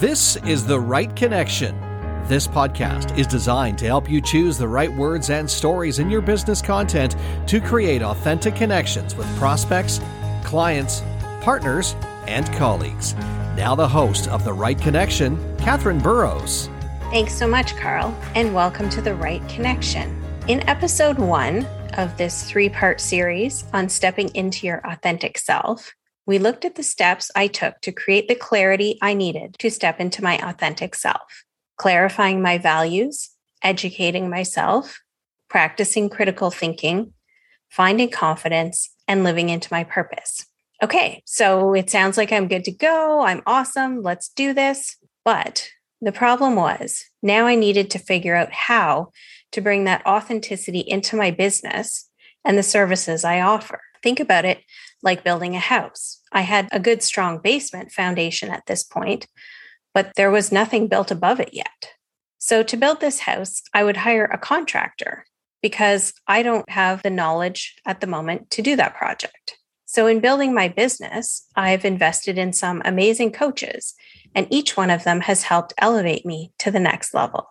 This is The Write Connection. This podcast is designed to help you choose the right words and stories in your business content to create authentic connections with prospects, clients, partners, and colleagues. Now, the host of The Write Connection, Katherine Burrows. Thanks so much, Carl, and welcome to The Write Connection. In episode one of this three part series on stepping into your authentic self, we looked at the steps I took to create the clarity I needed to step into my authentic self, clarifying my values, educating myself, practicing critical thinking, finding confidence, and living into my purpose. Okay, so it sounds like I'm good to go. I'm awesome. Let's do this. But the problem was now I needed to figure out how to bring that authenticity into my business and the services I offer. Think about it like building a house. I had a good, strong basement foundation at this point, but there was nothing built above it yet. So, to build this house, I would hire a contractor because I don't have the knowledge at the moment to do that project. So, in building my business, I've invested in some amazing coaches, and each one of them has helped elevate me to the next level.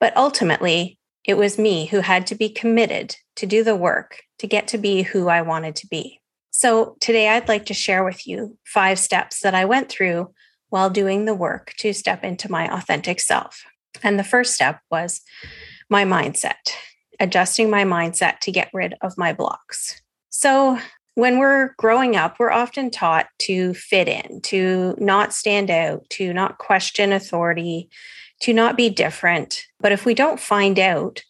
But ultimately, it was me who had to be committed to do the work to get to be who I wanted to be. So, today I'd like to share with you five steps that I went through while doing the work to step into my authentic self. And the first step was my mindset, adjusting my mindset to get rid of my blocks. So, when we're growing up, we're often taught to fit in, to not stand out, to not question authority, to not be different. But if we don't find out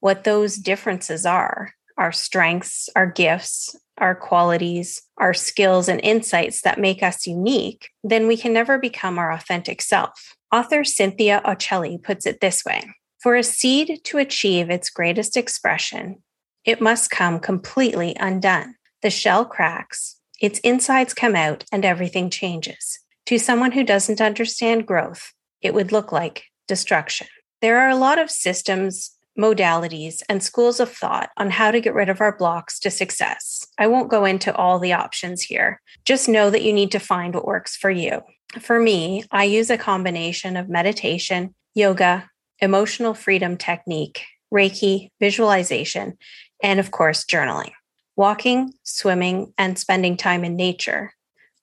what those differences are, our strengths, our gifts, our qualities, our skills, and insights that make us unique, then we can never become our authentic self. Author Cynthia Occelli puts it this way For a seed to achieve its greatest expression, it must come completely undone. The shell cracks, its insides come out, and everything changes. To someone who doesn't understand growth, it would look like destruction. There are a lot of systems modalities, and schools of thought on how to get rid of our blocks to success. I won't go into all the options here. Just know that you need to find what works for you. For me, I use a combination of meditation, yoga, emotional freedom technique, Reiki, visualization, and of course, journaling. Walking, swimming, and spending time in nature,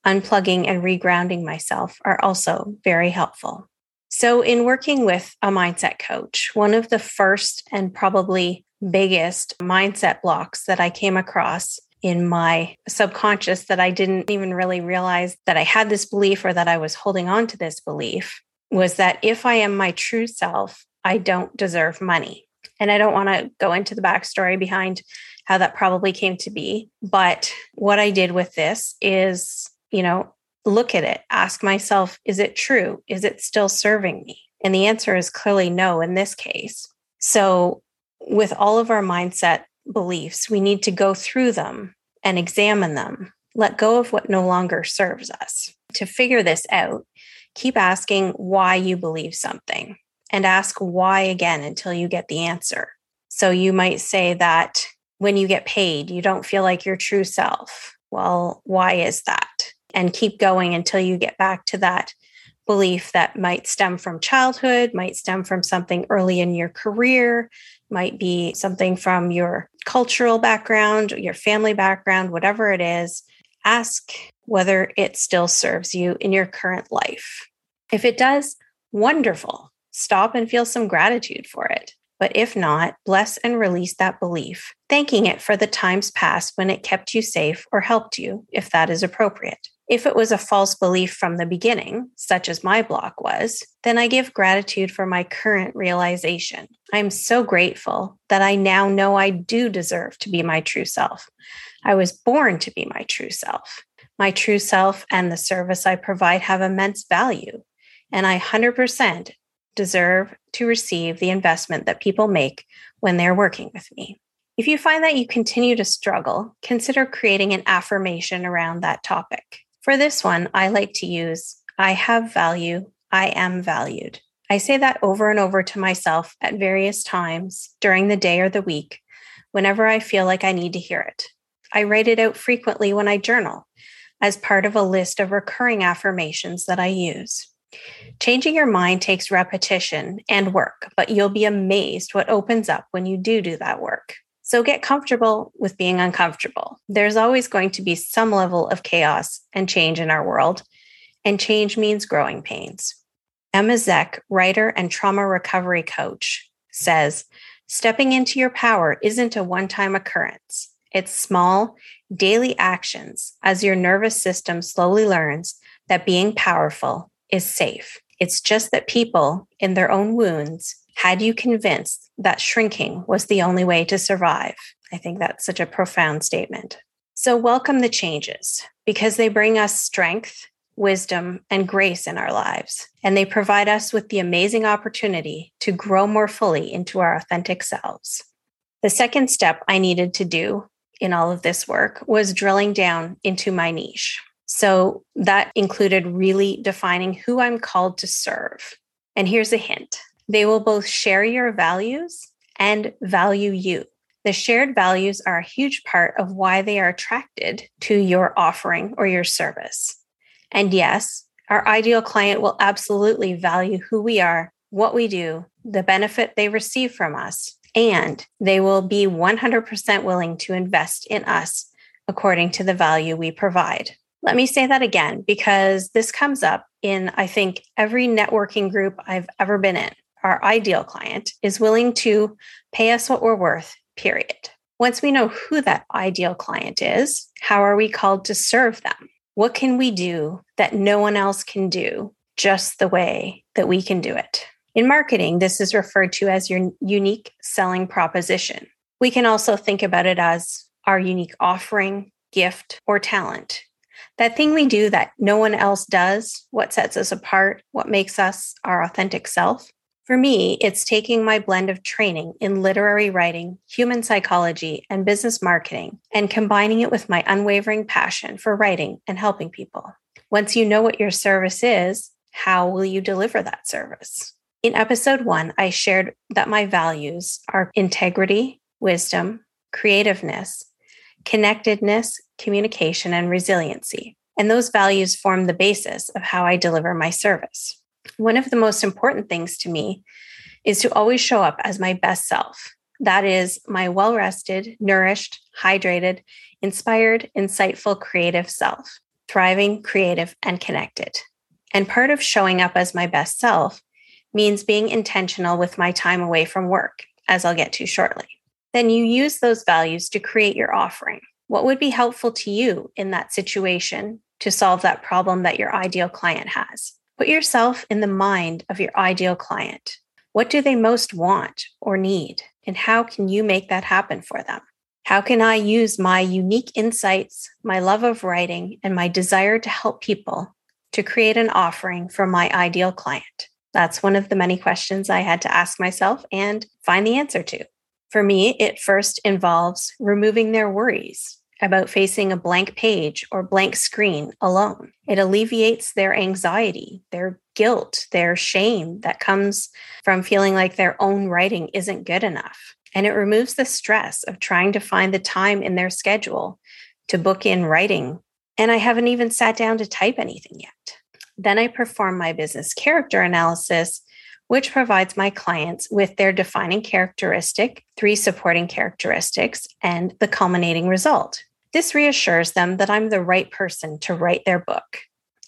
unplugging and regrounding myself are also very helpful. So, in working with a mindset coach, one of the first and probably biggest mindset blocks that I came across in my subconscious that I didn't even really realize that I had this belief or that I was holding on to this belief was that if I am my true self, I don't deserve money. And I don't want to go into the backstory behind how that probably came to be. But what I did with this is, you know, look at it, ask myself, is it true? Is it still serving me? And the answer is clearly no in this case. So, with all of our mindset beliefs, we need to go through them and examine them, let go of what no longer serves us. To figure this out, keep asking why you believe something and ask why again until you get the answer. So, you might say that when you get paid, you don't feel like your true self. Well, why is that? and keep going until you get back to that belief that might stem from childhood, might stem from something early in your career, might be something from your cultural background, your family background, whatever it is. Ask whether it still serves you in your current life. If it does, wonderful. Stop and feel some gratitude for it. But if not, bless and release that belief, thanking it for the times past when it kept you safe or helped you, if that is appropriate. If it was a false belief from the beginning, such as my block was, then I give gratitude for my current realization. I'm so grateful that I now know I do deserve to be my true self. I was born to be my true self. My true self and the service I provide have immense value, and I 100% deserve to receive the investment that people make when they're working with me. If you find that you continue to struggle, consider creating an affirmation around that topic. For this one, I like to use I have value, I am valued. I say that over and over to myself at various times during the day or the week, whenever I feel like I need to hear it. I write it out frequently when I journal as part of a list of recurring affirmations that I use. Changing your mind takes repetition and work, but you'll be amazed what opens up when you do do that work. So get comfortable with being uncomfortable. There's always going to be some level of chaos and change in our world, and change means growing pains. Emma Zeck, writer and trauma recovery coach, says stepping into your power isn't a one time occurrence. It's small, daily actions as your nervous system slowly learns that being powerful is safe. It's just that people in their own wounds had you convinced that shrinking was the only way to survive. I think that's such a profound statement. So, welcome the changes because they bring us strength, wisdom, and grace in our lives. And they provide us with the amazing opportunity to grow more fully into our authentic selves. The second step I needed to do in all of this work was drilling down into my niche. So that included really defining who I'm called to serve. And here's a hint they will both share your values and value you. The shared values are a huge part of why they are attracted to your offering or your service. And yes, our ideal client will absolutely value who we are, what we do, the benefit they receive from us, and they will be 100% willing to invest in us according to the value we provide. Let me say that again because this comes up in, I think, every networking group I've ever been in. Our ideal client is willing to pay us what we're worth, period. Once we know who that ideal client is, how are we called to serve them? What can we do that no one else can do just the way that we can do it? In marketing, this is referred to as your unique selling proposition. We can also think about it as our unique offering, gift, or talent. That thing we do that no one else does, what sets us apart, what makes us our authentic self. For me, it's taking my blend of training in literary writing, human psychology, and business marketing and combining it with my unwavering passion for writing and helping people. Once you know what your service is, how will you deliver that service? In episode one, I shared that my values are integrity, wisdom, creativeness, connectedness, communication, and resiliency. And those values form the basis of how I deliver my service. One of the most important things to me is to always show up as my best self. That is my well rested, nourished, hydrated, inspired, insightful, creative self, thriving, creative, and connected. And part of showing up as my best self means being intentional with my time away from work, as I'll get to shortly. Then you use those values to create your offering. What would be helpful to you in that situation to solve that problem that your ideal client has? Put yourself in the mind of your ideal client. What do they most want or need? And how can you make that happen for them? How can I use my unique insights, my love of writing, and my desire to help people to create an offering for my ideal client? That's one of the many questions I had to ask myself and find the answer to. For me, it first involves removing their worries about facing a blank page or blank screen alone. It alleviates their anxiety, their guilt, their shame that comes from feeling like their own writing isn't good enough. And it removes the stress of trying to find the time in their schedule to book in writing. And I haven't even sat down to type anything yet. Then I perform my business character analysis, which provides my clients with their defining characteristic, three supporting characteristics, and the culminating result. This reassures them that I'm the right person to write their book.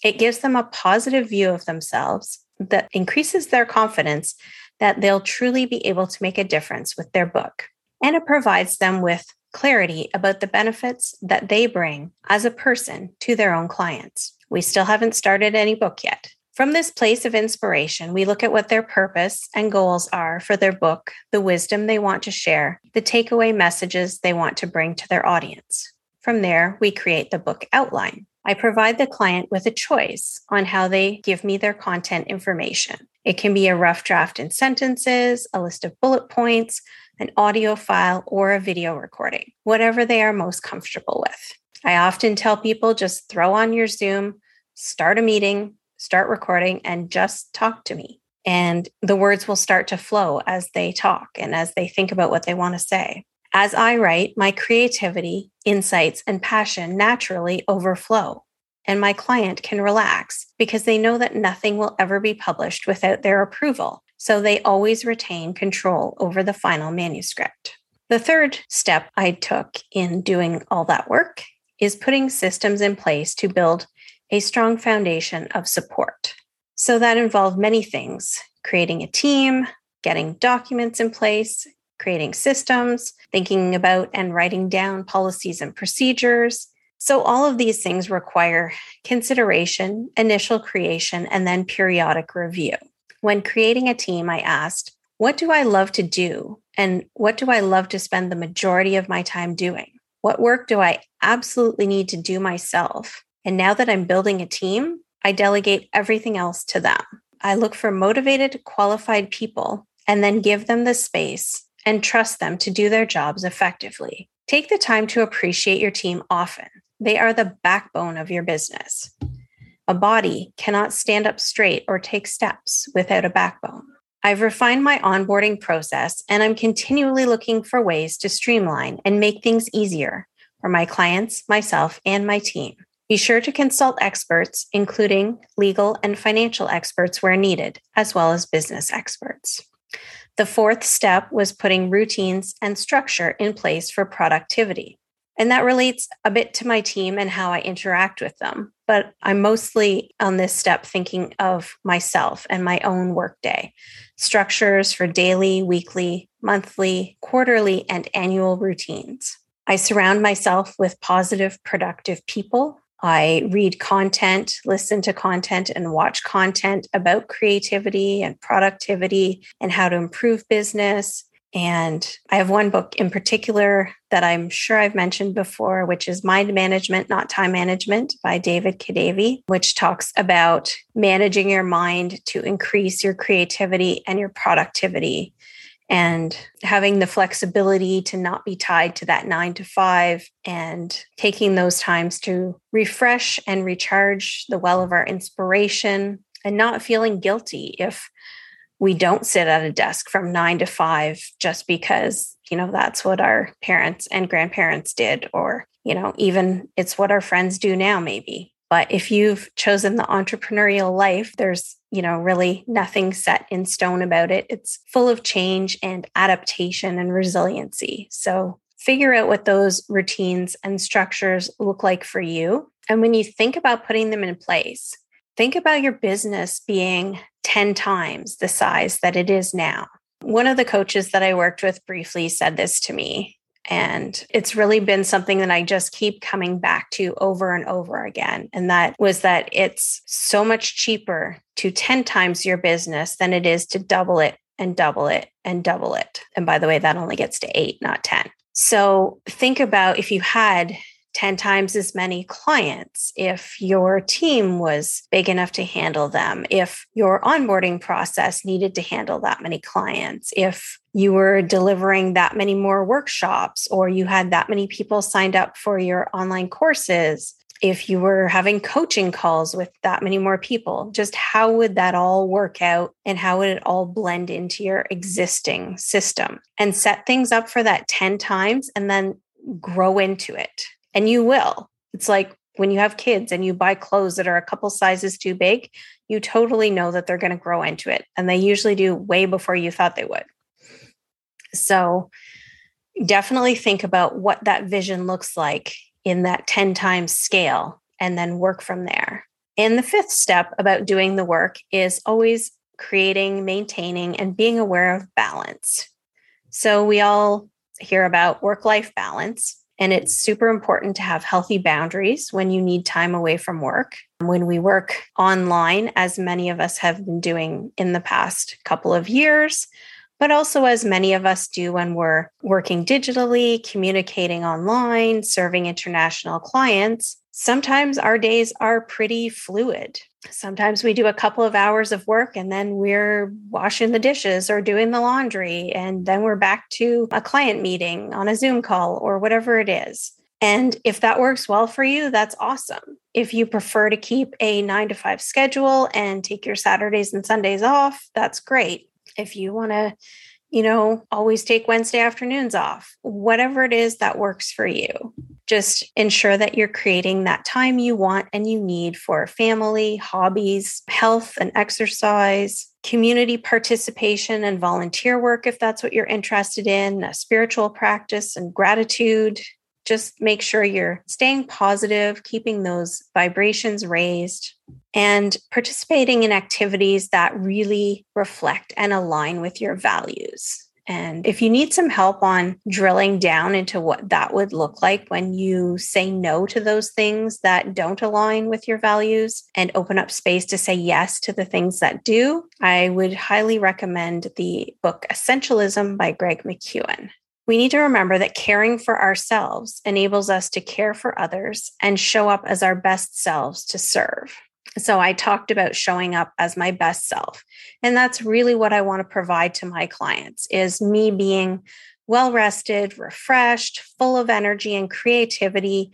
It gives them a positive view of themselves that increases their confidence that they'll truly be able to make a difference with their book. And it provides them with clarity about the benefits that they bring as a person to their own clients. We still haven't started any book yet. From this place of inspiration, we look at what their purpose and goals are for their book, the wisdom they want to share, the takeaway messages they want to bring to their audience. From there, we create the book outline. I provide the client with a choice on how they give me their content information. It can be a rough draft in sentences, a list of bullet points, an audio file, or a video recording, whatever they are most comfortable with. I often tell people just throw on your Zoom, start a meeting, start recording, and just talk to me. And the words will start to flow as they talk and as they think about what they want to say. As I write, my creativity, insights, and passion naturally overflow. and my client can relax because they know that nothing will ever be published without their approval. So they always retain control over the final manuscript. The third step I took in doing all that work is putting systems in place to build a strong foundation of support. So that involved many things creating a team, getting documents in place, creating systems, thinking about and writing down policies and procedures. So, all of these things require consideration, initial creation, and then periodic review. When creating a team, I asked, What do I love to do? And what do I love to spend the majority of my time doing? What work do I absolutely need to do myself? And now that I'm building a team, I delegate everything else to them. I look for motivated, qualified people and then give them the space and trust them to do their jobs effectively. Take the time to appreciate your team often. They are the backbone of your business. A body cannot stand up straight or take steps without a backbone. I've refined my onboarding process and I'm continually looking for ways to streamline and make things easier for my clients, myself, and my team. Be sure to consult experts, including legal and financial experts where needed, as well as business experts. The fourth step was putting routines and structure in place for productivity. And that relates a bit to my team and how I interact with them. But I'm mostly on this step thinking of myself and my own workday, structures for daily, weekly, monthly, quarterly, and annual routines. I surround myself with positive, productive people I read content, listen to content, and watch content about creativity and productivity and how to improve business. And I have one book in particular that I'm sure I've mentioned before, which is Mind Management, Not Time Management by David Kadavy, which talks about managing your mind to increase your creativity and your productivity and having the flexibility to not be tied to that nine to five and taking those times to refresh and recharge the well of our inspiration and not feeling guilty if we don't sit at a desk from nine to five just because you know that's what our parents and grandparents did or you know even it's what our friends do now maybe but if you've chosen the entrepreneurial life, there's, you know, really nothing set in stone about it. It's full of change and adaptation and resiliency. So figure out what those routines and structures look like for you. And when you think about putting them in place, think about your business being 10 times the size that it is now. One of the coaches that I worked with briefly said this to me. And it's really been something that I just keep coming back to over and over again. And that was that it's so much cheaper to 10 times your business than it is to double it and double it and double it. And by the way, that only gets to eight, not 10. So think about if you had 10 times as many clients if your team was big enough to handle them, if your onboarding process needed to handle that many clients, if you were delivering that many more workshops or you had that many people signed up for your online courses if you were having coaching calls with that many more people, just how would that all work out and how would it all blend into your existing system? And set things up for that 10 times and then grow into it and you will. It's like when you have kids and you buy clothes that are a couple sizes too big, you totally know that they're going to grow into it. And they usually do way before you thought they would. So definitely think about what that vision looks like in that 10 times scale and then work from there. And the fifth step about doing the work is always creating, maintaining, and being aware of balance. So we all hear about work life balance. And it's super important to have healthy boundaries when you need time away from work. When we work online, as many of us have been doing in the past couple of years, but also as many of us do when we're working digitally, communicating online, serving international clients, sometimes our days are pretty fluid. Sometimes we do a couple of hours of work and then we're washing the dishes or doing the laundry, and then we're back to a client meeting on a Zoom call or whatever it is. And if that works well for you, that's awesome. If you prefer to keep a nine to five schedule and take your Saturdays and Sundays off, that's great if you want to you know, always take Wednesday afternoons off, whatever it is that works for you. Just ensure that you're creating that time you want and you need for family, hobbies, health and exercise, community participation and volunteer work, if that's what you're interested in, spiritual practice and gratitude. Just make sure you're staying positive, keeping those vibrations raised, and participating in activities that really reflect and align with your values. And if you need some help on drilling down into what that would look like when you say no to those things that don't align with your values and open up space to say yes to the things that do, I would highly recommend the book Essentialism by Greg McKeown. We need to remember that caring for ourselves enables us to care for others and show up as our best selves to serve. So I talked about showing up as my best self. And that's really what I want to provide to my clients is me being well rested, refreshed, full of energy and creativity,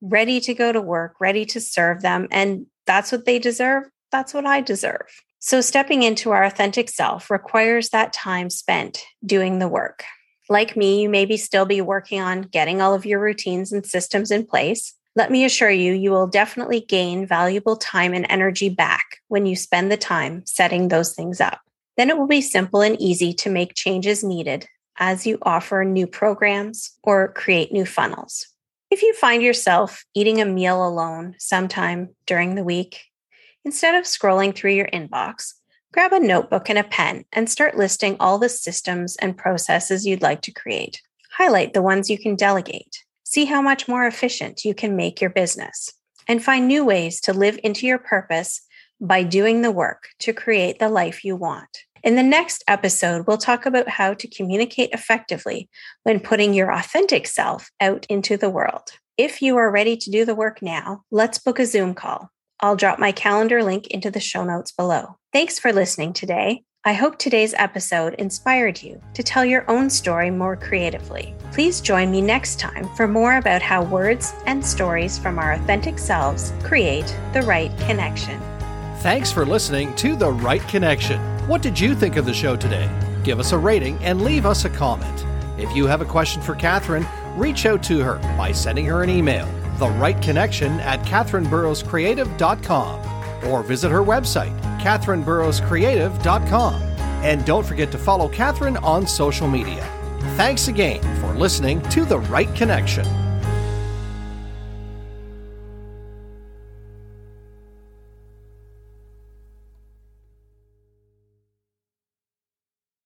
ready to go to work, ready to serve them and that's what they deserve. That's what I deserve. So stepping into our authentic self requires that time spent doing the work. Like me, you maybe still be working on getting all of your routines and systems in place. Let me assure you, you will definitely gain valuable time and energy back when you spend the time setting those things up. Then it will be simple and easy to make changes needed as you offer new programs or create new funnels. If you find yourself eating a meal alone sometime during the week, instead of scrolling through your inbox, grab a notebook and a pen and start listing all the systems and processes you'd like to create. Highlight the ones you can delegate. See how much more efficient you can make your business and find new ways to live into your purpose by doing the work to create the life you want. In the next episode, we'll talk about how to communicate effectively when putting your authentic self out into the world. If you are ready to do the work now, let's book a Zoom call. I'll drop my calendar link into the show notes below. Thanks for listening today. I hope today's episode inspired you to tell your own story more creatively. Please join me next time for more about how words and stories from our authentic selves create the right connection. Thanks for listening to The Write Connection. What did you think of the show today? Give us a rating and leave us a comment. If you have a question for Katherine, reach out to her by sending her an email, The Write Connection at katherineburrowscreative.com or visit her website, katherineburrowscreative.com. And don't forget to follow Katherine on social media. Thanks again for listening to The Write Connection.